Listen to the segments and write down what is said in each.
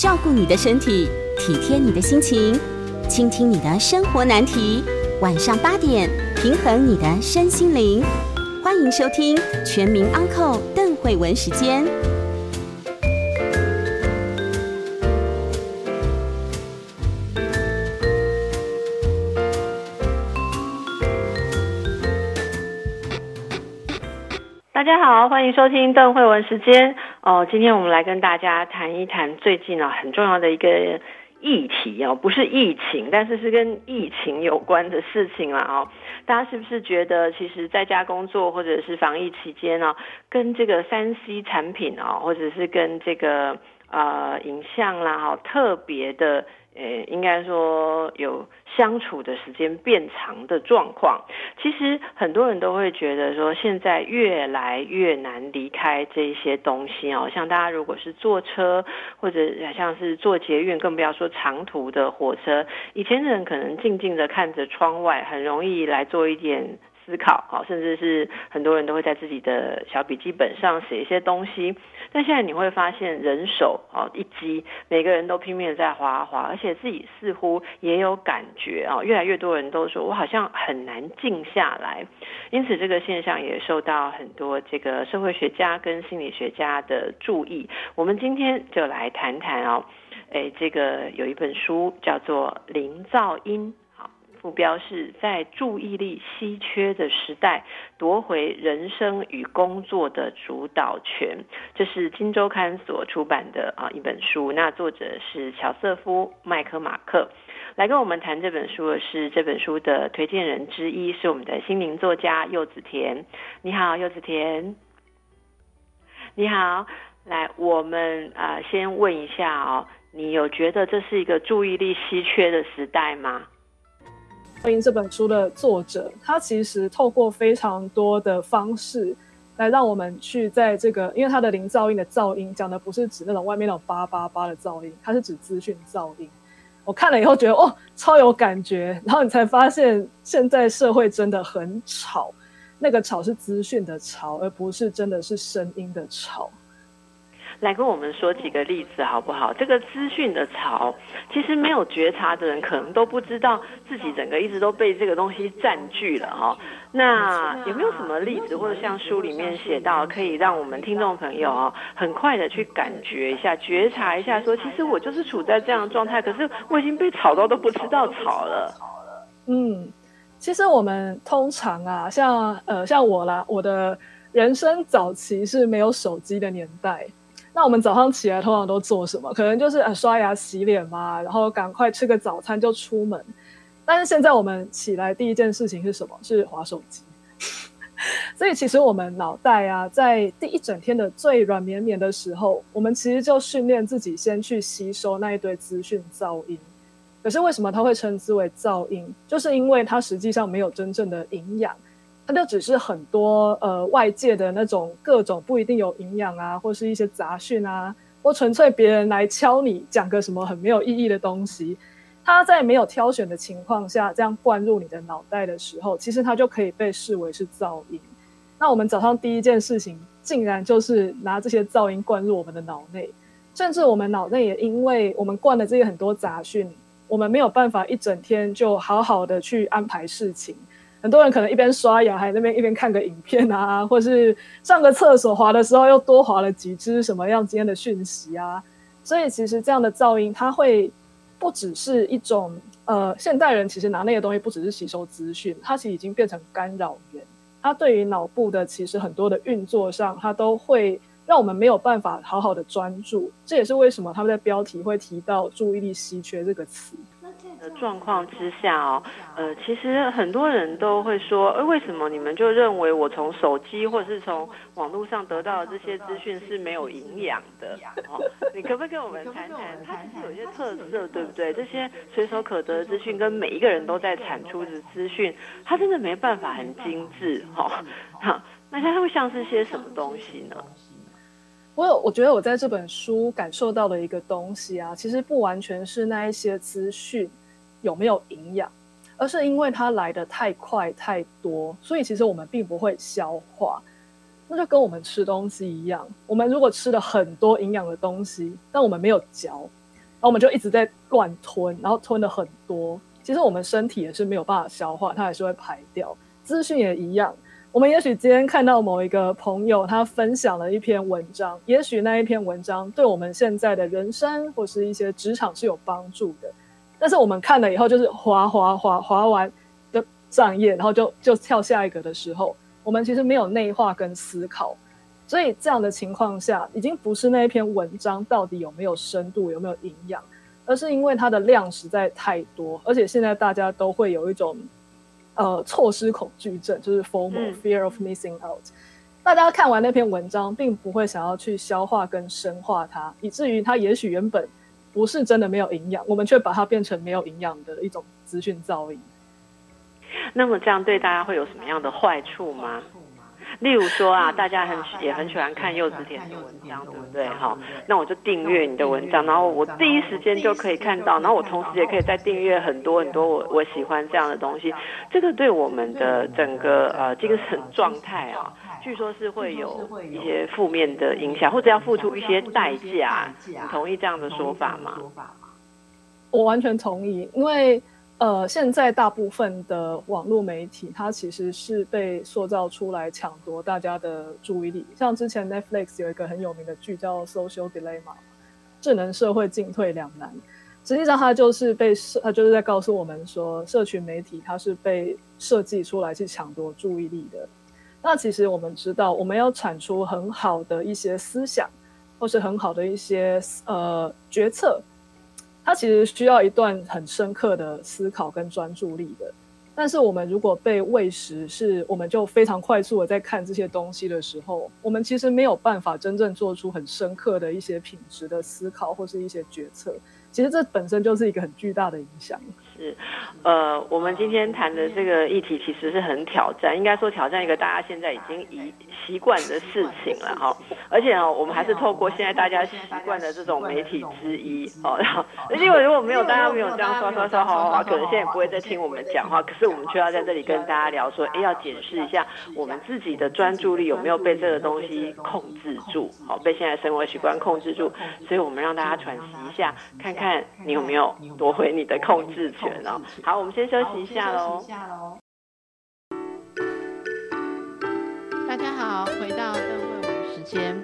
照顾你的身体，体贴你的心情，倾听你的生活难题。晚上八点，平衡你的身心灵。欢迎收听《全民安扣邓慧文时间。大家好，欢迎收听邓慧文时间。哦，今天我们来跟大家谈一谈最近啊很重要的一个议题哦，不是疫情，但是是跟疫情有关的事情啦哦。大家是不是觉得，其实在家工作或者是防疫期间呢，跟这个三 C 产品哦，或者是跟这个呃影像啦哈，特别的。呃，应该说有相处的时间变长的状况，其实很多人都会觉得说，现在越来越难离开这些东西哦。像大家如果是坐车，或者像是坐捷运，更不要说长途的火车，以前的人可能静静的看着窗外，很容易来做一点。思考，好，甚至是很多人都会在自己的小笔记本上写一些东西。但现在你会发现，人手哦一机，每个人都拼命在划划，而且自己似乎也有感觉啊。越来越多人都说我好像很难静下来，因此这个现象也受到很多这个社会学家跟心理学家的注意。我们今天就来谈谈哦，诶，这个有一本书叫做《零噪音》。副标是在注意力稀缺的时代夺回人生与工作的主导权，这是《金周刊》所出版的啊一本书。那作者是乔瑟夫·麦克马克，来跟我们谈这本书的是这本书的推荐人之一，是我们的心灵作家柚子田。你好，柚子田。你好，来，我们啊先问一下哦，你有觉得这是一个注意力稀缺的时代吗？欢迎这本书的作者，他其实透过非常多的方式来让我们去在这个，因为他的零噪音的噪音讲的不是指那种外面那种叭叭叭的噪音，它是指资讯噪音。我看了以后觉得哦，超有感觉。然后你才发现，现在社会真的很吵，那个吵是资讯的吵，而不是真的是声音的吵。来跟我们说几个例子好不好？这个资讯的潮，其实没有觉察的人可能都不知道自己整个一直都被这个东西占据了哈。那有没有什么例子，或者像书里面写到，可以让我们听众朋友啊，很快的去感觉一下、觉察一下，说其实我就是处在这样的状态，可是我已经被吵到都不知道吵了。嗯，其实我们通常啊，像呃像我啦，我的人生早期是没有手机的年代。那我们早上起来通常都做什么？可能就是呃刷牙洗脸嘛，然后赶快吃个早餐就出门。但是现在我们起来第一件事情是什么？是划手机。所以其实我们脑袋啊，在第一整天的最软绵绵的时候，我们其实就训练自己先去吸收那一堆资讯噪音。可是为什么它会称之为噪音？就是因为它实际上没有真正的营养。它就只是很多呃外界的那种各种不一定有营养啊，或是一些杂讯啊，或纯粹别人来敲你讲个什么很没有意义的东西，它在没有挑选的情况下这样灌入你的脑袋的时候，其实它就可以被视为是噪音。那我们早上第一件事情，竟然就是拿这些噪音灌入我们的脑内，甚至我们脑内也因为我们灌了这些很多杂讯，我们没有办法一整天就好好的去安排事情。很多人可能一边刷牙，还那边一边看个影片啊，或是上个厕所滑的时候又多滑了几只什么样今天的讯息啊。所以其实这样的噪音，它会不只是一种呃，现代人其实拿那些东西不只是吸收资讯，它其实已经变成干扰源。它对于脑部的其实很多的运作上，它都会让我们没有办法好好的专注。这也是为什么他们在标题会提到注意力稀缺这个词。的状况之下哦，呃，其实很多人都会说，呃，为什么你们就认为我从手机或者是从网络上得到的这些资讯是没有营养的？哦，你可不可以跟我们谈谈？它其实有些特色，对不对？这些随手可得的资讯跟每一个人都在产出的资讯，它真的没办法很精致，哈。好，那它会像是些什么东西呢？我有，我觉得我在这本书感受到的一个东西啊，其实不完全是那一些资讯。有没有营养，而是因为它来的太快太多，所以其实我们并不会消化。那就跟我们吃东西一样，我们如果吃了很多营养的东西，但我们没有嚼，然后我们就一直在乱吞，然后吞了很多。其实我们身体也是没有办法消化，它还是会排掉。资讯也一样，我们也许今天看到某一个朋友他分享了一篇文章，也许那一篇文章对我们现在的人生或是一些职场是有帮助的，但是我们看了以后就是滑滑滑滑完的上页，然后就就跳下一个的时候，我们其实没有内化跟思考。所以这样的情况下，已经不是那一篇文章到底有没有深度、有没有营养，而是因为它的量实在太多，而且现在大家都会有一种呃错失恐惧症，就是 formal fear of Missing Out）。大家看完那篇文章，并不会想要去消化跟深化它，以至于它也许原本不是真的没有营养，我们却把它变成没有营养的一种资讯噪音。那么这样对大家会有什么样的坏处吗？例如说啊，大家很也很喜欢看柚子甜的文章，对不对？哈，那我就订阅你的文章，然后我第一时间就可以看到，然后我同时也可以再订阅很多很多我我喜欢这样的东西。这个对我们的整个呃精神状态啊，据说是会有一些负面的影响，或者要付出一些代价。你同意这样的说法吗？我完全同意，因为。呃，现在大部分的网络媒体，它其实是被塑造出来抢夺大家的注意力。像之前 Netflix 有一个很有名的剧叫《Social Dilemma》，智能社会进退两难。实际上，它就是被社它就是在告诉我们说，社群媒体它是被设计出来去抢夺注意力的。那其实我们知道，我们要产出很好的一些思想，或是很好的一些呃决策。它其实需要一段很深刻的思考跟专注力的，但是我们如果被喂食，是我们就非常快速的在看这些东西的时候，我们其实没有办法真正做出很深刻的一些品质的思考或是一些决策。其实这本身就是一个很巨大的影响。是，呃，我们今天谈的这个议题其实是很挑战，应该说挑战一个大家现在已经习习惯的事情了哈。而且哦，我们还是透过现在大家习惯的这种媒体之一哦。然后因为如果没有大家没有这样刷刷刷好好好可能现在也不会再听我们讲话。可是我们却要在这里跟大家聊说，哎，要检视一下我们自己的专注力有没有被这个东西控制住，好，被现在生活习惯控制住。所以我们让大家喘息一下，看看你有没有夺回你的控制权。好，我们先休息一下喽。大家好，回到邓慧文时间。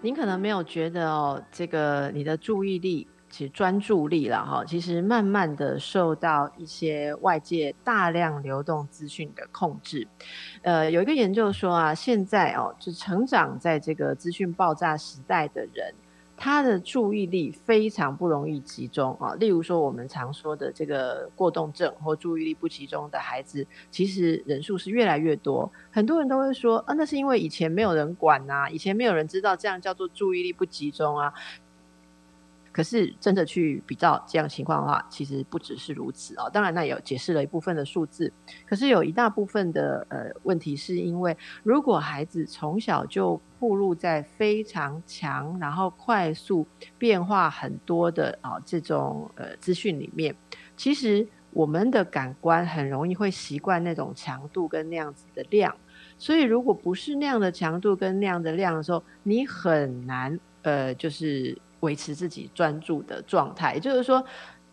您可能没有觉得哦，这个你的注意力，其实专注力了哈，其实慢慢的受到一些外界大量流动资讯的控制。呃，有一个研究说啊，现在哦，就成长在这个资讯爆炸时代的人。他的注意力非常不容易集中啊，例如说我们常说的这个过动症或注意力不集中的孩子，其实人数是越来越多。很多人都会说，啊，那是因为以前没有人管呐，以前没有人知道这样叫做注意力不集中啊。可是真的去比较这样情况的话，其实不只是如此啊。当然，那有解释了一部分的数字，可是有一大部分的呃问题，是因为如果孩子从小就暴露在非常强，然后快速变化很多的啊这种呃资讯里面，其实我们的感官很容易会习惯那种强度跟那样子的量，所以如果不是那样的强度跟那样的量的时候，你很难呃就是。维持自己专注的状态，就是说，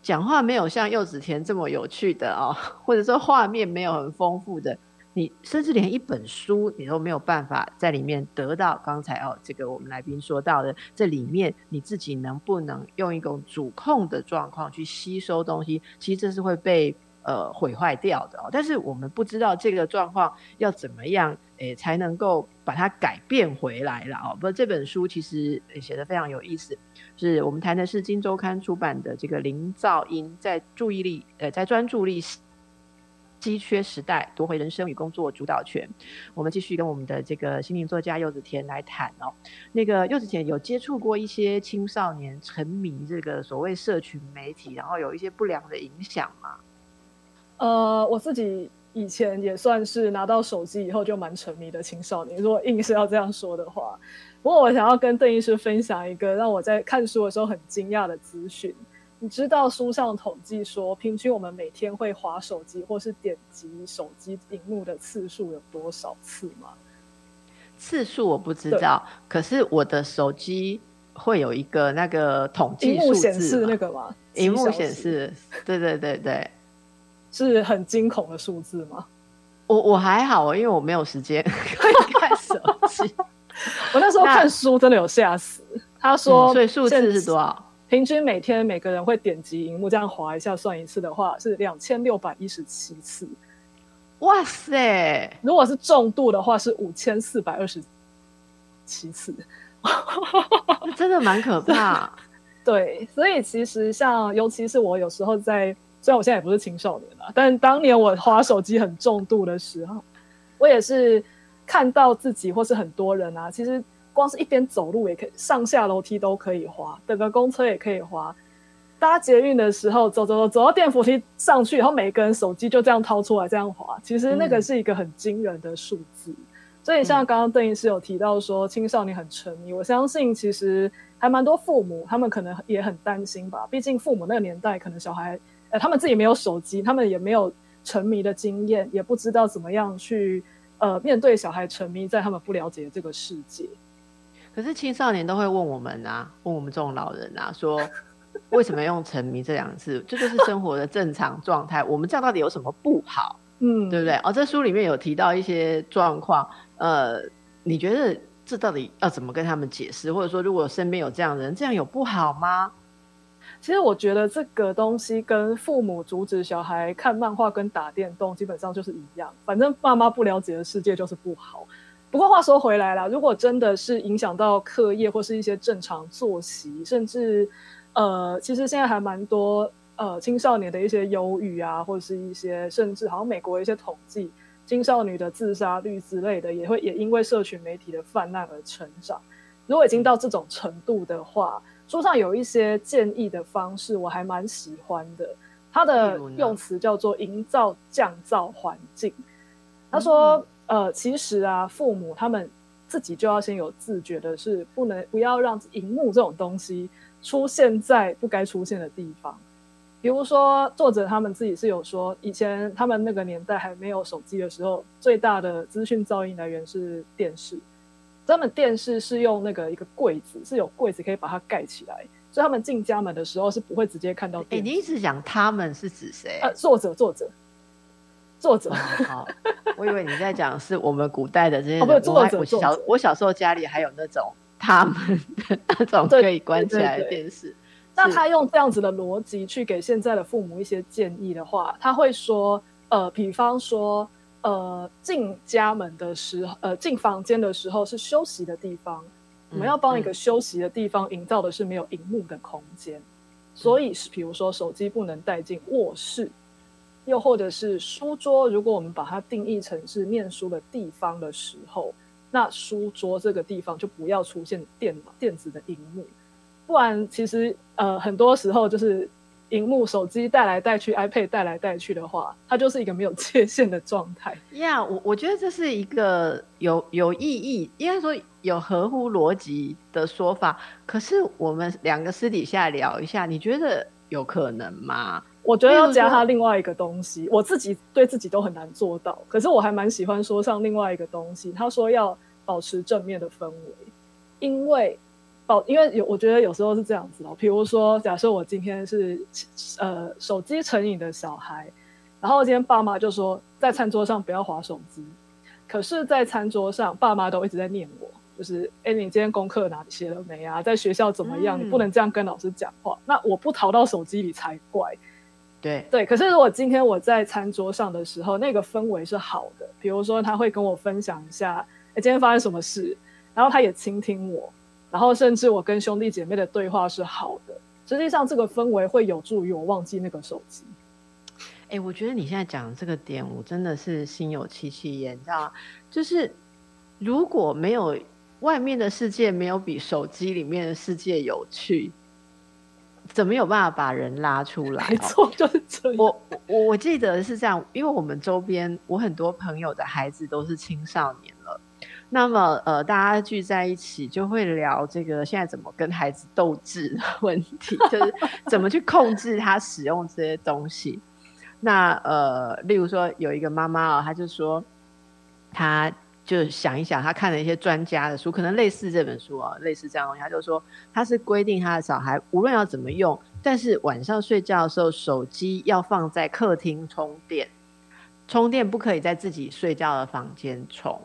讲话没有像柚子甜这么有趣的哦，或者说画面没有很丰富的，你甚至连一本书你都没有办法在里面得到刚才哦，这个我们来宾说到的，这里面你自己能不能用一种主控的状况去吸收东西，其实这是会被。呃，毁坏掉的哦，但是我们不知道这个状况要怎么样，诶，才能够把它改变回来了哦。不过这本书其实写的非常有意思，是我们谈的是《金周刊》出版的这个林兆英在注意力呃在专注力稀缺时代夺回人生与工作主导权。我们继续跟我们的这个心灵作家柚子田来谈哦。那个柚子田有接触过一些青少年沉迷这个所谓社群媒体，然后有一些不良的影响吗？呃，我自己以前也算是拿到手机以后就蛮沉迷的青少年，如果硬是要这样说的话。不过我想要跟邓医师分享一个让我在看书的时候很惊讶的资讯。你知道书上统计说，平均我们每天会划手机或是点击手机荧幕的次数有多少次吗？次数我不知道，可是我的手机会有一个那个统计数荧幕显示那个吗？荧幕显示，对对对对，是很惊恐的数字吗？我我还好，因为我没有时间 看手机。我那时候看书真的有吓死。他说，嗯所以数字是多？少？平均每天每个人会点击荧幕这样划一下，算一次的话是两千六百一十七次。哇塞！如果是重度的话是五千四百二十七次。真的蛮可怕。对，所以其实像，尤其是我有时候在，虽然我现在也不是青少年了，但当年我滑手机很重度的时候，我也是看到自己或是很多人啊，其实光是一边走路也可以，上下楼梯都可以滑，等个公车也可以滑。搭捷运的时候，走走走走到电扶梯上去，然后每个人手机就这样掏出来这样滑，其实那个嗯是一个很惊人的数字。所以像刚刚邓医师有提到说青少年很沉迷，我相信其实还蛮多父母他们可能也很担心吧，毕竟父母那个年代可能小孩呃他们自己没有手机，他们也没有沉迷的经验，也不知道怎么样去呃面对小孩沉迷在他们不了解的这个世界。可是青少年都会问我们啊，问我们这种老人啊，说为什么用沉迷这两个字？这就是生活的正常状态。我们这样到底有什么不好？嗯，对不对？哦，这书里面有提到一些状况，呃，你觉得这到底要怎么跟他们解释？或者说，如果身边有这样的人，这样有不好吗？其实我觉得这个东西跟父母阻止小孩看漫画跟打电动基本上就是一样，反正爸妈不了解的世界就是不好。不过话说回来啦，如果真的是影响到课业或是一些正常作息，甚至呃，其实现在还蛮多呃青少年的一些忧郁啊，或者是一些甚至好像美国一些统计，青少年的自杀率之类的，也会也因为社群媒体的泛滥而成长。如果已经到这种程度的话，书上有一些建议的方式，我还蛮喜欢的。他的用词叫做“营造降噪环境”。他说，呃，其实啊，父母他们自己就要先有自觉的是，不能不要让荧幕这种东西出现在不该出现的地方。比如说，作者他们自己是有说，以前他们那个年代还没有手机的时候，最大的资讯噪音来源是电视。他们电视是用那个一个柜子，是有柜子可以把它盖起来，所以他们进家门的时候是不会直接看到哎，电视。你一直讲他们是指谁？呃，作者，作者，作者，好，我以为你在讲是我们古代的这些人。哦不是作者小我小时候家里还有那种他们的那种可以关起来的电视。那他用这样子的逻辑去给现在的父母一些建议的话，他会说，呃，比方说，呃，进家门的时候，呃，进房间的时候是休息的地方，我们要帮一个嗯休息的地方营造的是没有荧幕的空间，所以是比如说手机不能带进卧室，又或者是书桌，如果我们把它定义成是念书的地方的时候，那书桌这个地方就不要出现电电子的荧幕。不然，其实呃，很多时候就是荧幕、手机带来带去，iPad 带来带去的话，它就是一个没有界限的状态。呀我我觉得这是一个有有意义，应该说有合乎逻辑的说法。可是我们两个私底下聊一下，你觉得有可能吗？我觉得要加例如说它另外一个东西，我自己对自己都很难做到。可是我还蛮喜欢说上另外一个东西，他说要保持正面的氛围，因为保因为有我觉得有时候是这样子哦，比如说假设我今天是呃手机成瘾的小孩，然后今天爸妈就说在餐桌上不要划手机，可是，在餐桌上爸妈都一直在念我。就是，哎，你今天功课哪里写了没啊？在学校怎么样？嗯你不能这样跟老师讲话。那我不逃到手机里才怪。对，对，可是如果今天我在餐桌上的时候，那个氛围是好的，比如说他会跟我分享一下，哎，今天发生什么事，然后他也倾听我，然后甚至我跟兄弟姐妹的对话是好的，实际上这个氛围会有助于我忘记那个手机。哎、我觉得你现在讲的这个点，我真的是心有戚戚焉，你知道吗？就是如果没有外面的世界，没有比手机里面的世界有趣，怎么有办法把人拉出来、哦？没错，就是这样。我我我记得是这样，因为我们周边我很多朋友的孩子都是青少年了，那么呃，大家聚在一起就会聊这个现在怎么跟孩子斗智的问题，就是怎么去控制他使用这些东西。那呃，例如说有一个妈妈啊，她就说她就想一想，她看了一些专家的书，可能类似这本书啊，类似这样东西，她就说他是规定他的小孩无论要怎么用，但是晚上睡觉的时候手机要放在客厅充电，充电不可以在自己睡觉的房间充。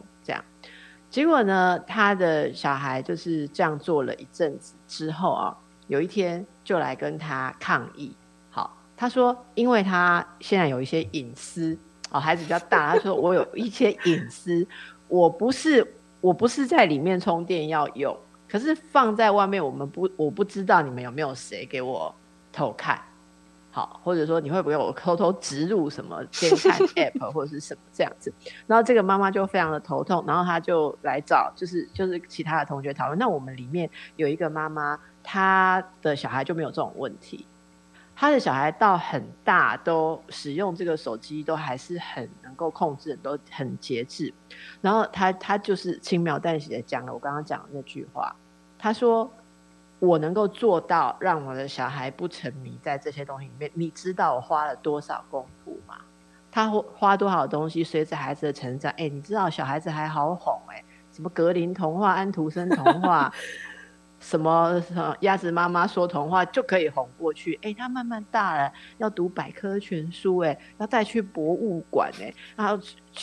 结果呢，他的小孩就是这样做了一阵子之后啊，有一天就来跟他抗议。好，他说，因为他现在有一些隐私哦，孩子比较大，他说我有一些隐私。我不是我不是在里面充电要用，可是放在外面，我们不我不知道你们有没有谁给我偷看，好，或者说你会不会我偷偷植入什么监看 app 或者是什么这样子，然后这个妈妈就非常的头痛，然后她就来找就是就是其他的同学讨论，那我们里面有一个妈妈，她的小孩就没有这种问题。她的小孩到很大都使用这个手机，都还是很能够控制，都很节制。然后她她就是轻描淡写的讲了我刚刚讲的那句话。她说：“我能够做到让我的小孩不沉迷在这些东西里面。你知道我花了多少功夫吗？他花多少东西？随着孩子的成长，哎，你知道小孩子还好哄哎，什么格林童话、安徒生童话。”什么鸭子妈妈说童话就可以哄过去？哎，他慢慢大了，要读百科全书，哎，要带去博物馆，哎，然后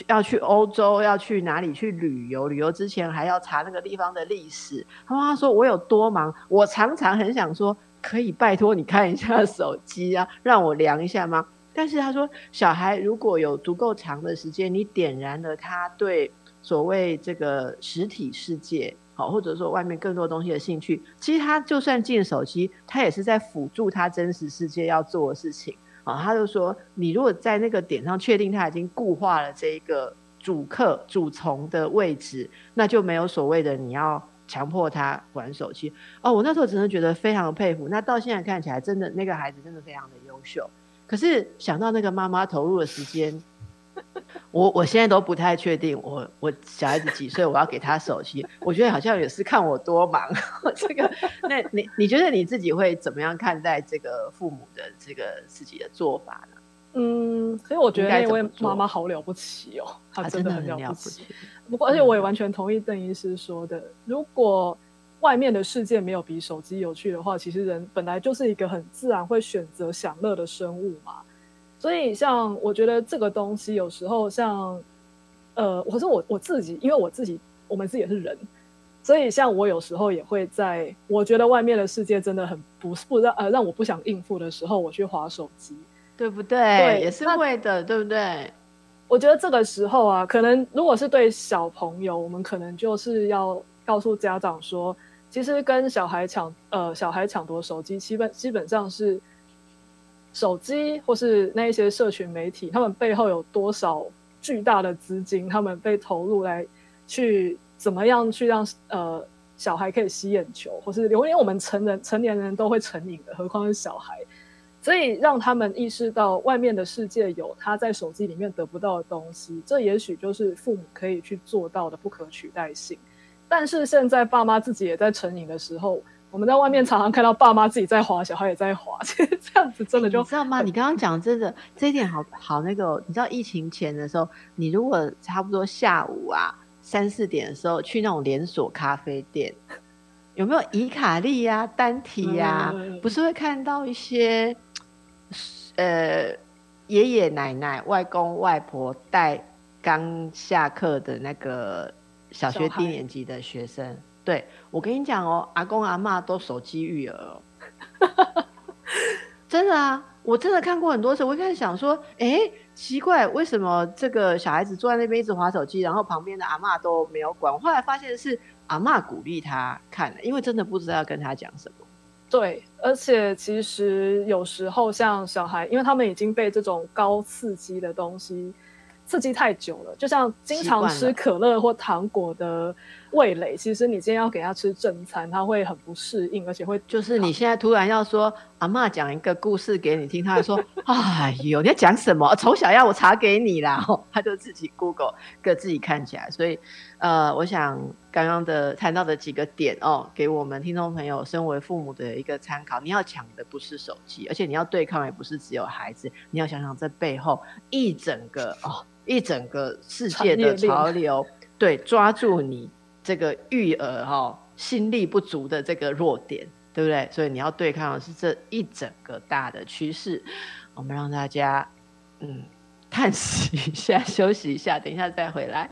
要去欧洲，要去哪里去旅游？旅游之前还要查那个地方的历史。他妈妈说：“我有多忙？我常常很想说，可以拜托你看一下手机啊，让我量一下吗？”但是他说，小孩如果有足够长的时间，你点燃了他对所谓这个实体世界。好，或者说外面更多东西的兴趣，其实他就算进手机，他也是在辅助他真实世界要做的事情。啊，他就说，你如果在那个点上确定他已经固化了这一个主客主从的位置，那就没有所谓的你要强迫他玩手机。哦，我那时候真的觉得非常的佩服。那到现在看起来，真的那个孩子真的非常的优秀。可是想到那个妈妈投入的时间。我我现在都不太确定，我我小孩子几岁，我要给他手机，我觉得好像也是看我多忙。这个，那你你觉得你自己会怎么样看待这个父母的这个自己的做法呢？嗯，所以我觉得那位妈妈好了不起哦，她真的很了不起。不过，而且我也完全同意邓医师说的，如果外面的世界没有比手机有趣的话，其实人本来就是一个很自然会选择享乐的生物嘛。所以，像我觉得这个东西有时候像，呃，可是我我自己，因为我自己我们自己也是人，所以像我有时候也会在我觉得外面的世界真的很不不让呃让我不想应付的时候，我去划手机，对不对？对，也是会的，对不对？我觉得这个时候啊，可能如果是对小朋友，我们可能就是要告诉家长说，其实跟小孩抢呃小孩抢夺手机，基本基本上是。手机或是那一些社群媒体，他们背后有多少巨大的资金？他们被投入来去怎么样去让呃小孩可以吸眼球，或是留连我们成人成年人都会成瘾的，何况是小孩？所以让他们意识到外面的世界有他在手机里面得不到的东西，这也许就是父母可以去做到的不可取代性。但是现在爸妈自己也在成瘾的时候。我们在外面常常看到爸妈自己在滑，小孩也在滑，其实这样子真的就你知道吗？你刚刚讲真的这一点好好那个，你知道疫情前的时候，你如果差不多下午啊三四点的时候去那种连锁咖啡店，有没有伊卡利呀、单体呀？不是会看到一些呃爷爷奶奶、外公外婆带刚下课的那个小学低年级的学生。对，我跟你讲哦，阿公阿妈都手机育儿，哦 真的啊，我真的看过很多次。我一开始想说，哎，奇怪，为什么这个小孩子坐在那边一直划手机，然后旁边的阿妈都没有管？我后来发现是阿妈鼓励他看的，因为真的不知道要跟他讲什么。对，而且其实有时候像小孩，因为他们已经被这种高刺激的东西刺激太久了，就像经常吃可乐或糖果的。味蕾，其实你今天要给他吃正餐，他会很不适应，而且会就是你现在突然要说阿妈讲一个故事给你听，他还说哎呦你要讲什么？丑小鸭我查给你啦，他就自己 Google 各自己看起来。所以呃，我想刚刚的谈到的几个点哦，给我们听众朋友身为父母的一个参考。你要抢的不是手机，而且你要对抗也不是只有孩子，你要想想这背后一整个哦一整个世界的潮流。对，抓住你这个育儿哈心力不足的这个弱点，对不对？所以你要对抗的是这一整个大的趋势。我们让大家嗯叹息一下，休息一下，等一下再回来。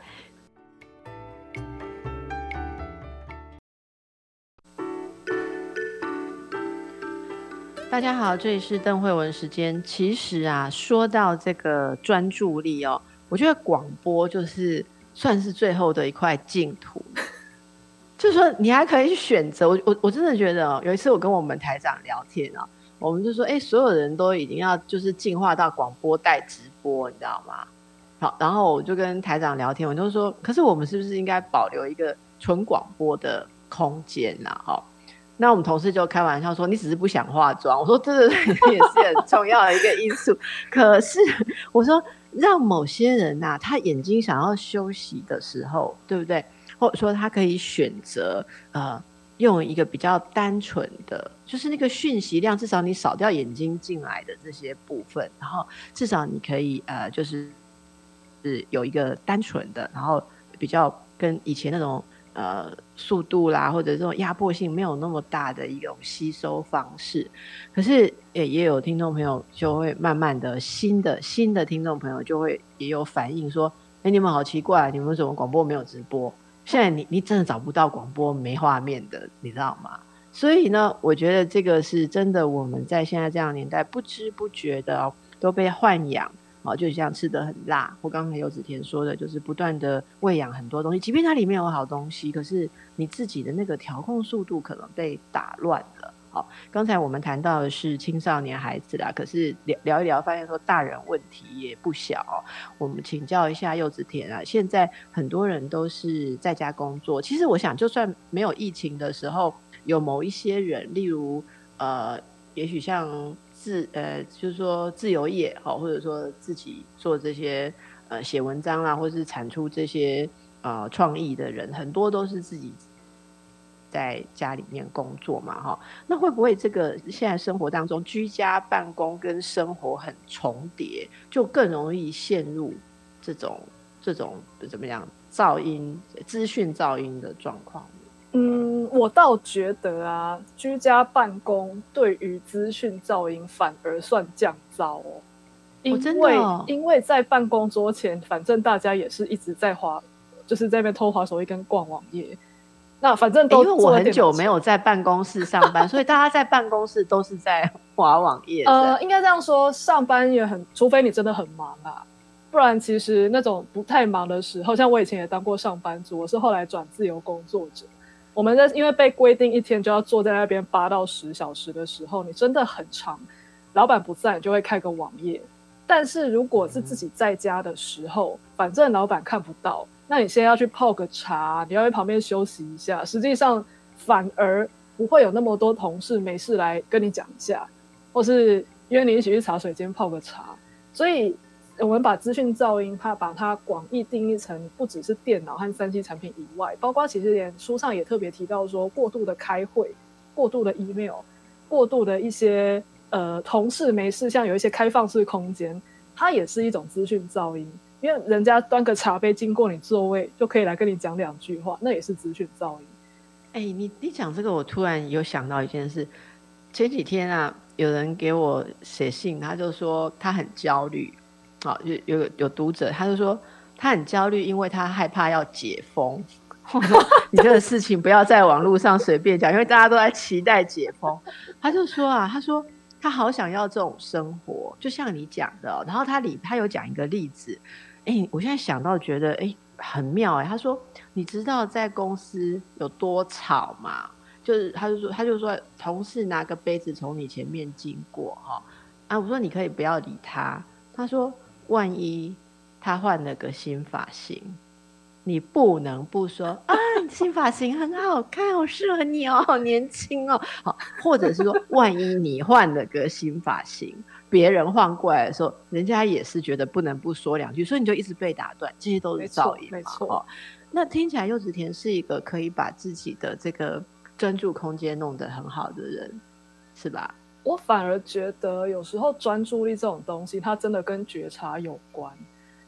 大家好，这里是邓慧文时间。其实啊，说到这个专注力哦，我觉得广播就是算是最后的一块净土。就是说，你还可以去选择。我我我真的觉得，有一次我跟我们台长聊天啊，我们就说，哎，所有人都已经要就是进化到广播带直播，你知道吗？好，然后我就跟台长聊天，我就说，可是我们是不是应该保留一个纯广播的空间呢？哈。那我们同事就开玩笑说：“你只是不想化妆。”我说：“这个也是很重要的一个因素。”可是我说，让某些人呐，他眼睛想要休息的时候，对不对？或者说他可以选择呃，用一个比较单纯的，就是那个讯息量，至少你扫掉眼睛进来的这些部分，然后至少你可以呃，就是是有一个单纯的，然后比较跟以前那种。呃，速度啦，或者这种压迫性没有那么大的一种吸收方式，可是也也有听众朋友就会慢慢的新的新的听众朋友就会也有反应说，哎，你们好奇怪，你们为什么广播没有直播？现在你你真的找不到广播没画面的，你知道吗？所以呢，我觉得这个是真的，我们在现在这样年代不知不觉的都被豢养。哦，就像吃的很辣，我刚才游子田说的，就是不断的喂养很多东西，即便它里面有好东西，可是你自己的那个调控速度可能被打乱了。好，刚才我们谈到的是青少年孩子啦，可是聊聊一聊，发现说大人问题也不小。我们请教一下柚子田啊，现在很多人都是在家工作，其实我想，就算没有疫情的时候，有某一些人，例如呃，也许像。自呃，就是说自由业好，或者说自己做这些呃写文章啦，或是产出这些呃创意的人，很多都是自己在家里面工作嘛哈。那会不会这个现在生活当中居家办公跟生活很重叠，就更容易陷入这种这种怎么样噪音、资讯噪音的状况？嗯，我倒觉得啊，居家办公对于资讯噪音反而算降噪哦。因为因为在办公桌前，反正大家也是一直在滑，就是在那边偷滑手机跟逛网页。那反正都因为我很久没有在办公室上班，所以大家在办公室都是在 滑网页。呃，应该这样说，上班也很，除非你真的很忙啊，不然其实那种不太忙的时候，像我以前也当过上班族，我是后来转自由工作者。我们在因为被规定一天就要坐在那边八到十小时的时候，你真的很长。老板不在，你就会开个网页。但是如果是自己在家的时候，反正老板看不到，那你先要去泡个茶，你要在旁边休息一下。实际上反而不会有那么多同事没事来跟你讲一下，或是约你一起去茶水间泡个茶。所以。我们把资讯噪音，它把它广义定义成不只是电脑和三 C 产品以外，包括其实连书上也特别提到说，过度的开会、过度的 email、过度的一些呃同事没事，像有一些开放式空间，它也是一种资讯噪音。因为人家端个茶杯经过你座位，就可以来跟你讲两句话，那也是资讯噪音。哎，你你讲这个，我突然有想到一件事。前几天啊，有人给我写信，他就说他很焦虑。好，有有有读者，他就说他很焦虑，因为他害怕要解封。你这个事情不要在网络上随便讲，因为大家都在期待解封。他就说啊，他说他好想要这种生活，就像你讲的。然后他里他有讲一个例子，哎，我现在想到觉得哎很妙哎。他说你知道在公司有多吵吗？就是他就说他就说同事拿个杯子从你前面经过哈啊，我说你可以不要理他。他说。万一他换了个新发型，你不能不说啊，新发型很好看，好适合你哦，好年轻哦，好，或者是说，万一你换了个新发型，别人换过来的时候，人家也是觉得不能不说两句，所以你就一直被打断，这些都是噪音，没错。那听起来柚子田是一个可以把自己的这个专注空间弄得很好的人，是吧？我反而觉得有时候专注力这种东西，它真的跟觉察有关。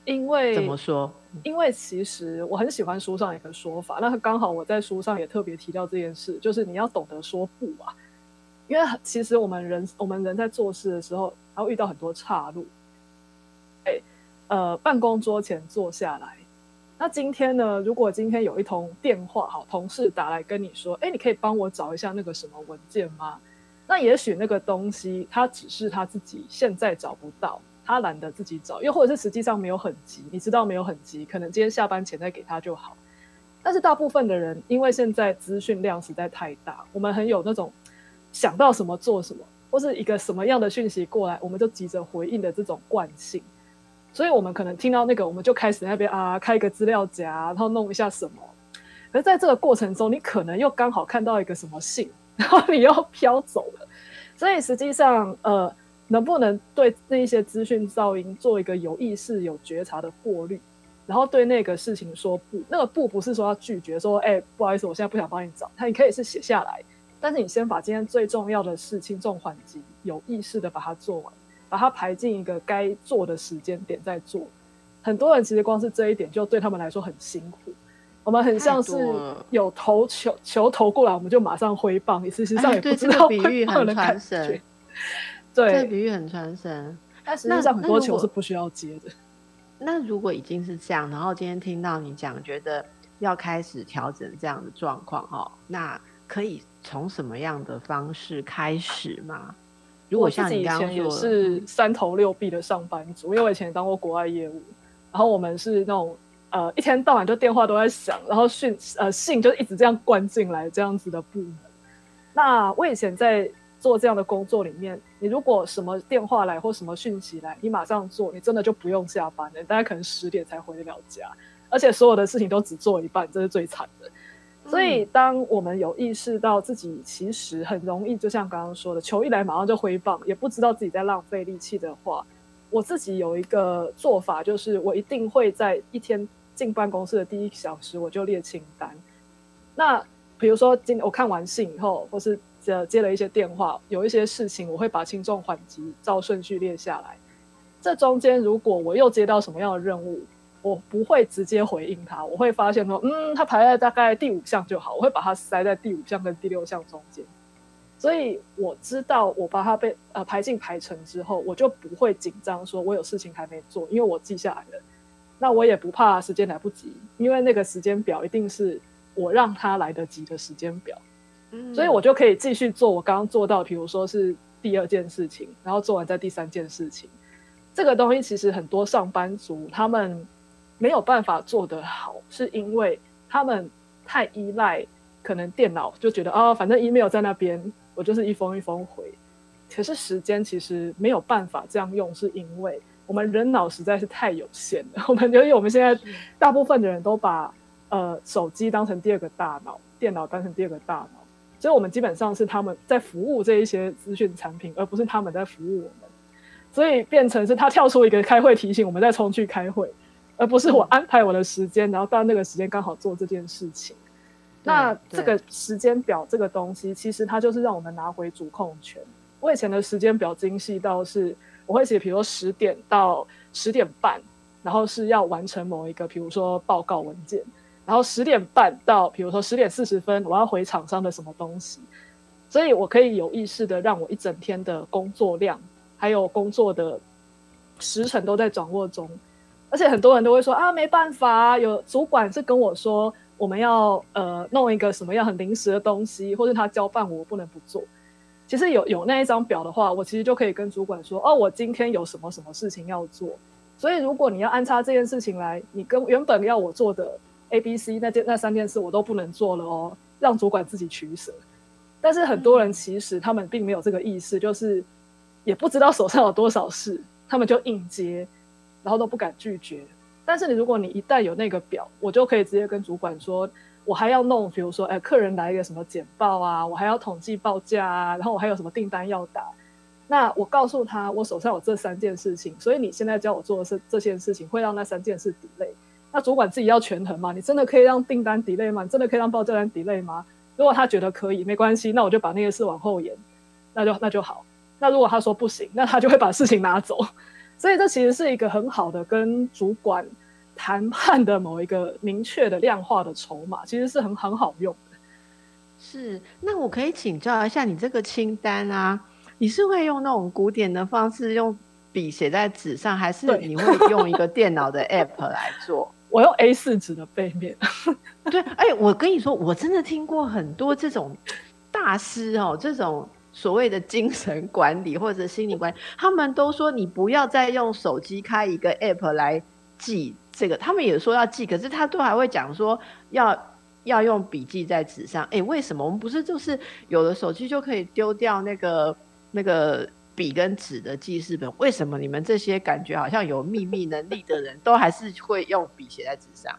因为怎么说？因为其实我很喜欢书上一个说法，那刚好我在书上也特别提到这件事，就是你要懂得说不啊。因为其实我们人我们人在做事的时候，然后遇到很多岔路。哎，呃，办公桌前坐下来，那今天呢？如果今天有一通电话，好，同事打来跟你说，哎，你可以帮我找一下那个什么文件吗？那也许那个东西，他只是他自己现在找不到。他懒得自己找，又或者是实际上没有很急，你知道没有很急，可能今天下班前再给他就好。但是大部分的人，因为现在资讯量实在太大，我们很有那种想到什么做什么，或是一个什么样的讯息过来，我们就急着回应的这种惯性。所以，我们可能听到那个，我们就开始那边啊，开一个资料夹，然后弄一下什么。而在这个过程中，你可能又刚好看到一个什么信，然后你又飘走了。所以，实际上，呃。能不能对这一些资讯噪音做一个有意识、有觉察的过滤，然后对那个事情说不？那个不不是说要拒绝，说哎，不好意思，我现在不想帮你找。他你可以是写下来，但是你先把今天最重要的事轻重缓急，有意识的把它做完，把它排进一个该做的时间点再做。很多人其实光是这一点就对他们来说很辛苦。我们很像是有投球球投过来，我们就马上挥棒，事实上也不知道比喻 很传神。对，这比喻很传神，但实际上很多球是不需要接的。那如果已经是这样，然后今天听到你讲，觉得要开始调整这样的状况，哈，那可以从什么样的方式开始吗？如果像你以前也是三头六臂的上班族，因为我以前当过国外业务，然后我们是那种呃一天到晚就电话都在响，然后讯呃信就一直这样灌进来这样子的部门。那我以前在。做这样的工作里面，你如果什么电话来或什么讯息来，你马上做，你真的就不用下班了。大家可能十点才回得了家，而且所有的事情都只做一半，这是最惨的。所以，当我们有意识到自己其实很容易，就像刚刚说的，球一来马上就挥棒，也不知道自己在浪费力气的话，我自己有一个做法，就是我一定会在一天进办公室的第一小时，我就列清单。那比如说，今我看完信以后，或是接了一些电话，有一些事情我会把轻重缓急照顺序列下来。这中间如果我又接到什么样的任务，我不会直接回应他，我会发现说，嗯，他排在大概第五项就好，我会把它塞在第五项跟第六项中间。所以我知道我把它被呃排进排程之后，我就不会紧张，说我有事情还没做，因为我记下来了。那我也不怕时间来不及，因为那个时间表一定是我让他来得及的时间表。所以我就可以继续做我刚刚做到，比如说是第二件事情，然后做完再第三件事情。这个东西其实很多上班族他们没有办法做得好，是因为他们太依赖可能电脑，就觉得啊，反正 email 在那边，我就是一封一封回。可是时间其实没有办法这样用，是因为我们人脑实在是太有限了。我们由于我们现在 大部分的人都把呃手机当成第二个大脑，电脑当成第二个大脑。所以，我们基本上是他们在服务这一些资讯产品，而不是他们在服务我们。所以，变成是他跳出一个开会提醒，我们再冲去开会，而不是我安排我的时间，然后到那个时间刚好做这件事情。那这个时间表这个东西，其实它就是让我们拿回主控权。我以前的时间表精细到是，我会写，比如说十点到十点半，然后是要完成某一个，比如说报告文件。然后十点半到，比如说十点四十分，我要回厂商的什么东西，所以我可以有意识的让我一整天的工作量，还有工作的时程都在掌握中。而且很多人都会说啊，没办法，有主管是跟我说我们要呃弄一个什么样很临时的东西，或者他交办我不能不做。其实有有那一张表的话，我其实就可以跟主管说，哦，我今天有什么什么事情要做。所以如果你要安插这件事情来，你跟原本要我做的。A、B、C 那件那三件事我都不能做了哦，让主管自己取舍。但是很多人其实他们并没有这个意识，就是也不知道手上有多少事，他们就硬接，然后都不敢拒绝。但是你如果你一旦有那个表，我就可以直接跟主管说，我还要弄，比如说，哎，客人来一个什么简报啊，我还要统计报价啊，然后我还有什么订单要打。那我告诉他，我手上有这三件事情，所以你现在教我做的是这件事情，会让那三件事抵累。那主管自己要权衡嘛？你真的可以让订单 delay 吗？你真的可以让报价单 delay 吗？如果他觉得可以，没关系，那我就把那个事往后延，那就那就好。那如果他说不行，那他就会把事情拿走。所以这其实是一个很好的跟主管谈判的某一个明确的量化的筹码，其实是很很好用的。是，那我可以请教一下你这个清单啊，你是会用那种古典的方式用笔写在纸上，还是你会用一个电脑的 app 来做？我用 A 四纸的背面。对，哎，我跟你说，我真的听过很多这种大师哦，这种。所谓的精神管理或者心理管理，他们都说你不要再用手机开一个 app 来记这个，他们也说要记，可是他都还会讲说要要用笔记在纸上。哎，为什么我们不是就是有了手机就可以丢掉那个那个笔跟纸的记事本？为什么你们这些感觉好像有秘密能力的人都还是会用笔写在纸上？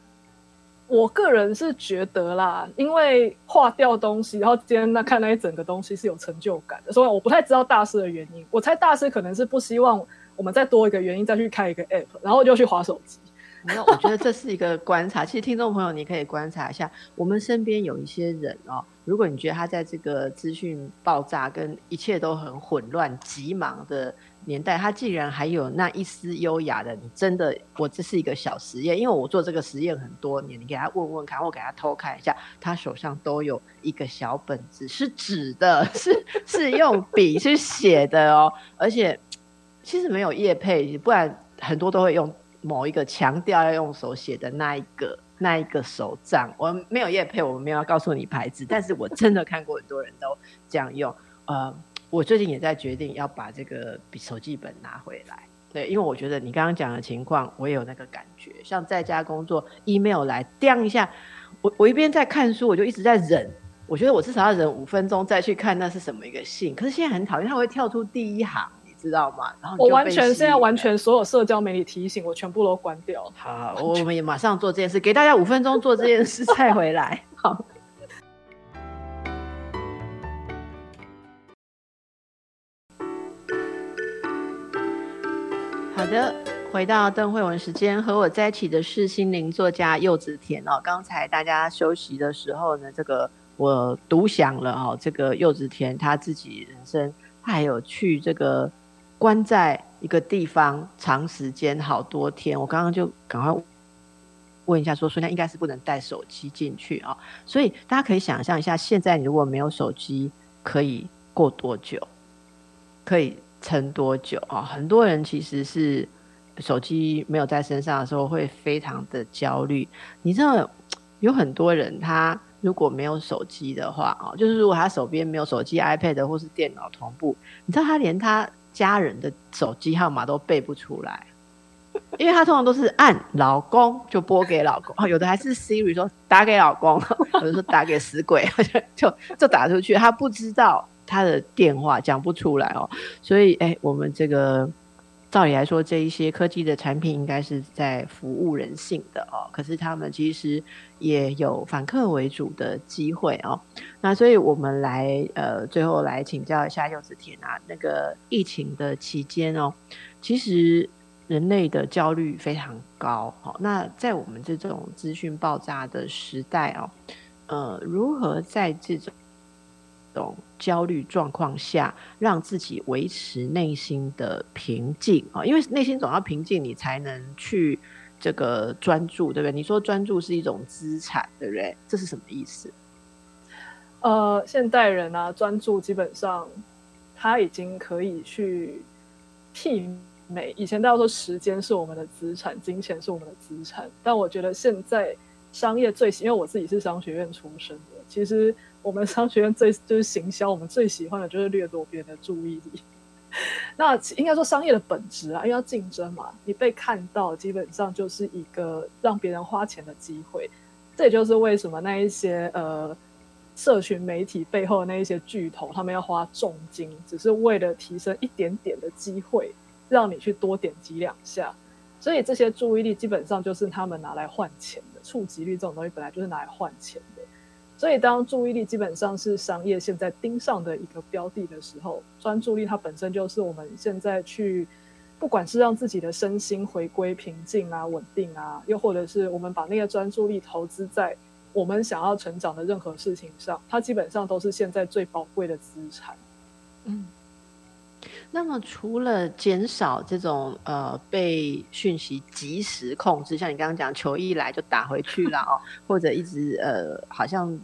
我个人是觉得啦，因为划掉东西，然后今天那看那一整个东西是有成就感的，所以我不太知道大师的原因。我猜大师可能是不希望我们再多一个原因再去开一个 app，然后就去划手机。那我觉得这是一个观察。其实听众朋友，你可以观察一下，我们身边有一些人哦，如果你觉得他在这个资讯爆炸跟一切都很混乱、急忙的。年代，他竟然还有那一丝优雅的，你真的，我这是一个小实验，因为我做这个实验很多年，你给他问问看，我给他偷看一下，他手上都有一个小本子，是纸的，是是用笔去写的哦，而且其实没有叶配，不然很多都会用某一个强调要用手写的那一个那一个手账，我没有叶配，我没有要告诉你牌子，但是我真的看过很多人都这样用，呃。我最近也在决定要把这个笔手记本拿回来，对，因为我觉得你刚刚讲的情况，我也有那个感觉。像在家工作，email 来叮一下，我我一边在看书，我就一直在忍。我觉得我至少要忍五分钟再去看那是什么一个信。可是现在很讨厌，它会跳出第一行，你知道吗？然后我完全现在完全所有社交媒体提醒我全部都关掉。好，我们也马上做这件事，给大家五分钟做这件事再回来。好。好的，回到邓慧文时间，和我在一起的是心灵作家柚子田哦。刚才大家休息的时候呢，这个我独享了哦。这个柚子田他自己人生，他还有去这个关在一个地方长时间好多天。我刚刚就赶快问一下，说说那应该是不能带手机进去啊。所以大家可以想象一下，现在你如果没有手机，可以过多久？可以。撑多久啊？很多人其实是手机没有在身上的时候会非常的焦虑。你知道有很多人他如果没有手机的话啊，就是如果他手边没有手机、iPad 或是电脑同步，你知道他连他家人的手机号码都背不出来，因为他通常都是按老公就拨给老公，有的还是 Siri 说打给老公，有的说打给死鬼，就就打出去，他不知道。他的电话讲不出来哦，所以哎，我们这个照理来说，这一些科技的产品应该是在服务人性的哦，可是他们其实也有反客为主的机会哦。那所以我们来呃，最后来请教一下柚子田啊，那个疫情的期间哦，其实人类的焦虑非常高哦。那在我们这种资讯爆炸的时代哦，呃，如何在这种种焦虑状况下，让自己维持内心的平静啊，因为内心总要平静，你才能去这个专注，对不对？你说专注是一种资产，对不对？这是什么意思？呃，现代人啊，专注基本上他已经可以去媲美以前大家说时间是我们的资产，金钱是我们的资产，但我觉得现在商业最喜，因为我自己是商学院出身的，其实。我们商学院最就是行销，我们最喜欢的就是掠夺别人的注意力。那应该说商业的本质啊，因为要竞争嘛，你被看到基本上就是一个让别人花钱的机会。这也就是为什么那一些呃社群媒体背后的那一些巨头，他们要花重金，只是为了提升一点点的机会，让你去多点击两下。所以这些注意力基本上就是他们拿来换钱，触及率这种东西本来就是拿来换钱的。所以，当注意力基本上是商业现在盯上的一个标的的时候，专注力它本身就是我们现在去，不管是让自己的身心回归平静啊、稳定啊，又或者是我们把那个专注力投资在我们想要成长的任何事情上，它基本上都是现在最宝贵的资产。嗯，那么除了减少这种呃被讯息及时控制，像你刚刚讲球一来就打回去了哦，或者一直呃好像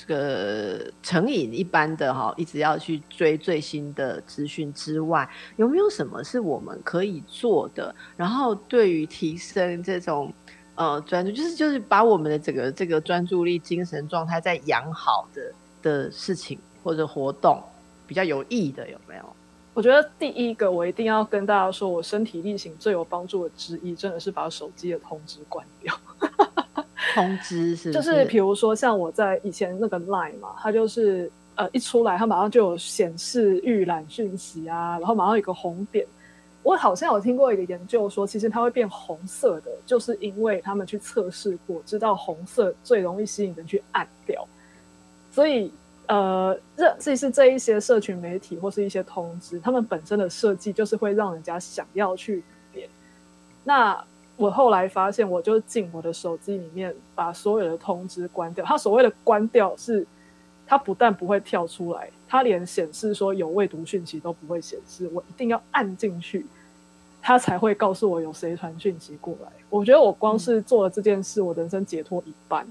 这个成瘾一般的哈，一直要去追最新的资讯之外，有没有什么是我们可以做的？然后对于提升这种呃专注，就是就是把我们的整个这个专注力、精神状态再养好的的事情或者活动，比较有益的有没有？我觉得第一个，我一定要跟大家说，我身体力行最有帮助的之一，真的是把手机的通知关掉。通知是，就是比如说像我在以前那个 Line 嘛，它就是呃一出来，它马上就有显示预览讯息啊，然后马上有个红点。我好像有听过一个研究说，其实它会变红色的，就是因为他们去测试过，知道红色最容易吸引人去按掉，所以。呃，这这是这一些社群媒体或是一些通知，他们本身的设计就是会让人家想要去点。那我后来发现，我就进我的手机里面，把所有的通知关掉。它所谓的关掉是，它不但不会跳出来，它连显示说有未读讯息都不会显示。我一定要按进去，它才会告诉我有谁传讯息过来。我觉得我光是做了这件事，我人生解脱一半。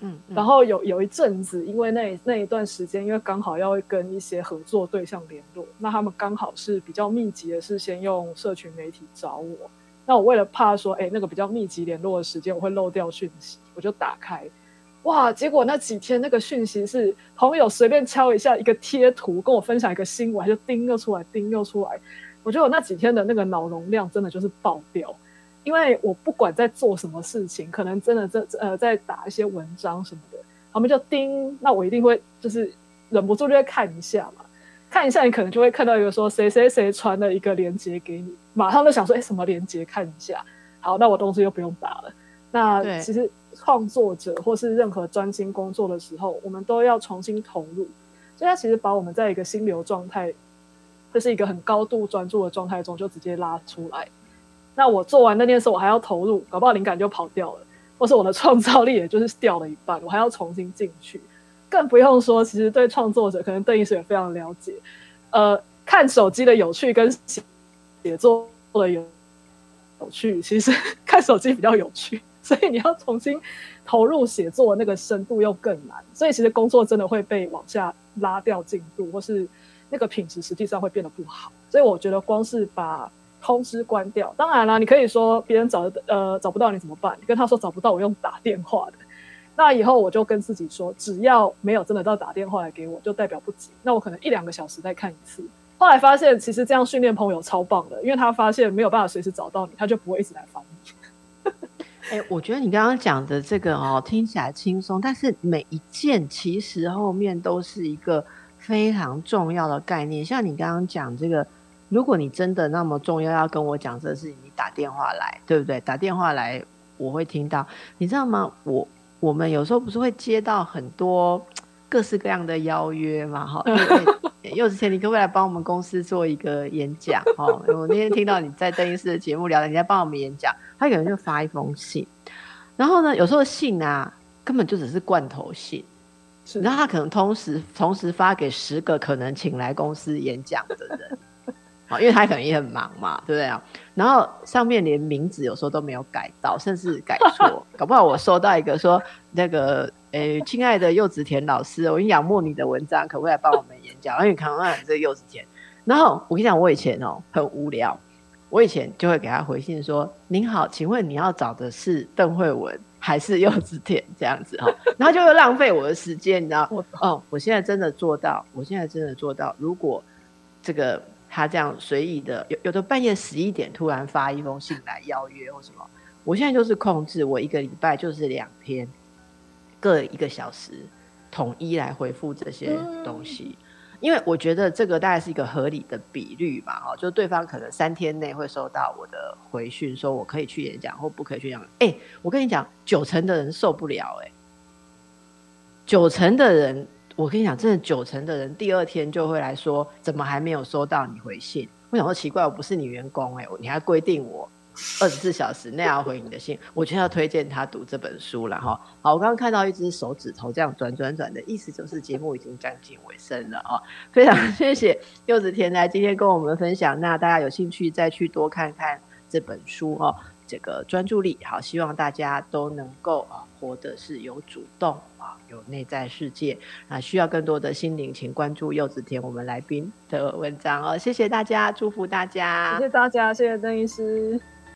嗯，然后有有一阵子，因为那那一段时间，因为刚好要跟一些合作对象联络，那他们刚好是比较密集的，是先用社群媒体找我。那我为了怕说，哎，那个比较密集联络的时间我会漏掉讯息，我就打开，哇，结果那几天那个讯息是朋友随便敲一下一个贴图，跟我分享一个新闻，就叮又出来，叮又出来。我觉得我那几天的那个脑容量真的就是爆掉。因为我不管在做什么事情，可能真的在呃在打一些文章什么的，他们就盯，那我一定会就是忍不住就会看一下嘛，看一下你可能就会看到一个说谁谁谁传了一个链接给你，马上就想说哎什么链接看一下，好，那我东西就不用打了。那其实创作者或是任何专心工作的时候，我们都要重新投入，所以它其实把我们在一个心流状态，这是一个很高度专注的状态中就直接拉出来。那我做完那件事，我还要投入，搞不好灵感就跑掉了，或是我的创造力也就是掉了一半，我还要重新进去。更不用说，其实对创作者，可能邓医师也非常了解。呃，看手机的有趣跟写写作的有有趣，其实 看手机比较有趣，所以你要重新投入写作，那个深度又更难。所以其实工作真的会被往下拉掉进度，或是那个品质实际上会变得不好。所以我觉得光是把通知关掉，当然了，你可以说别人找呃找不到你怎么办？你跟他说找不到，我用打电话的。那以后我就跟自己说，只要没有真的到打电话来给我，就代表不急。那我可能一两个小时再看一次。后来发现，其实这样训练朋友超棒的，因为他发现没有办法随时找到你，他就不会一直来烦你。哎，我觉得你刚刚讲的这个哦，听起来轻松，但是每一件其实后面都是一个非常重要的概念。像你刚刚讲这个。如果你真的那么重要要跟我讲这个事情，你打电话来，对不对？打电话来，我会听到。你知道吗？我我们有时候不是会接到很多 各式各样的邀约嘛？哈，柚子前，你可不可以来帮我们公司做一个演讲？哈，我那天听到你在邓医师的节目聊，你在帮我们演讲，他可能就发一封信，然后呢，有时候信啊根本就只是罐头信，然后他可能同时同时发给十个可能请来公司演讲的人。啊，因为他可能也很忙嘛，对不对啊？然后上面连名字有时候都没有改到，甚至改错，搞不好我收到一个说那个，诶，亲爱的柚子田老师，我很仰慕你的文章，可不可以来帮我们演讲？因为看看这个柚子田。然后我跟你讲，我以前哦很无聊，我以前就会给他回信说：“您好，请问你要找的是邓慧文还是柚子田？”这样子哈，然后就会浪费我的时间，你知道？哦，我现在真的做到，我现在真的做到，如果这个。他这样随意的，有有的半夜十一点突然发一封信来邀约或什么，我现在就是控制我一个礼拜就是两天，各一个小时，统一来回复这些东西，因为我觉得这个大概是一个合理的比率吧，哦，就对方可能三天内会收到我的回讯，说我可以去演讲或不可以去演讲。哎，我跟你讲，九成的人受不了，哎，九成的人。我跟你讲，真的九成的人第二天就会来说，怎么还没有收到你回信？我想说奇怪，我不是你员工哎，你还规定我二十四小时内要回你的信，我就要推荐他读这本书了哈。好，我刚刚看到一只手指头这样转转转的意思，就是节目已经将近尾声了啊。非常谢谢柚子甜来今天跟我们分享，那大家有兴趣再去多看看这本书哦。这个专注力好，希望大家都能够啊活的是有主动啊，有内在世界啊，需要更多的心灵，请关注柚子田我们来宾的文章哦。谢谢大家，祝福大家，谢谢大家，谢谢郑医师。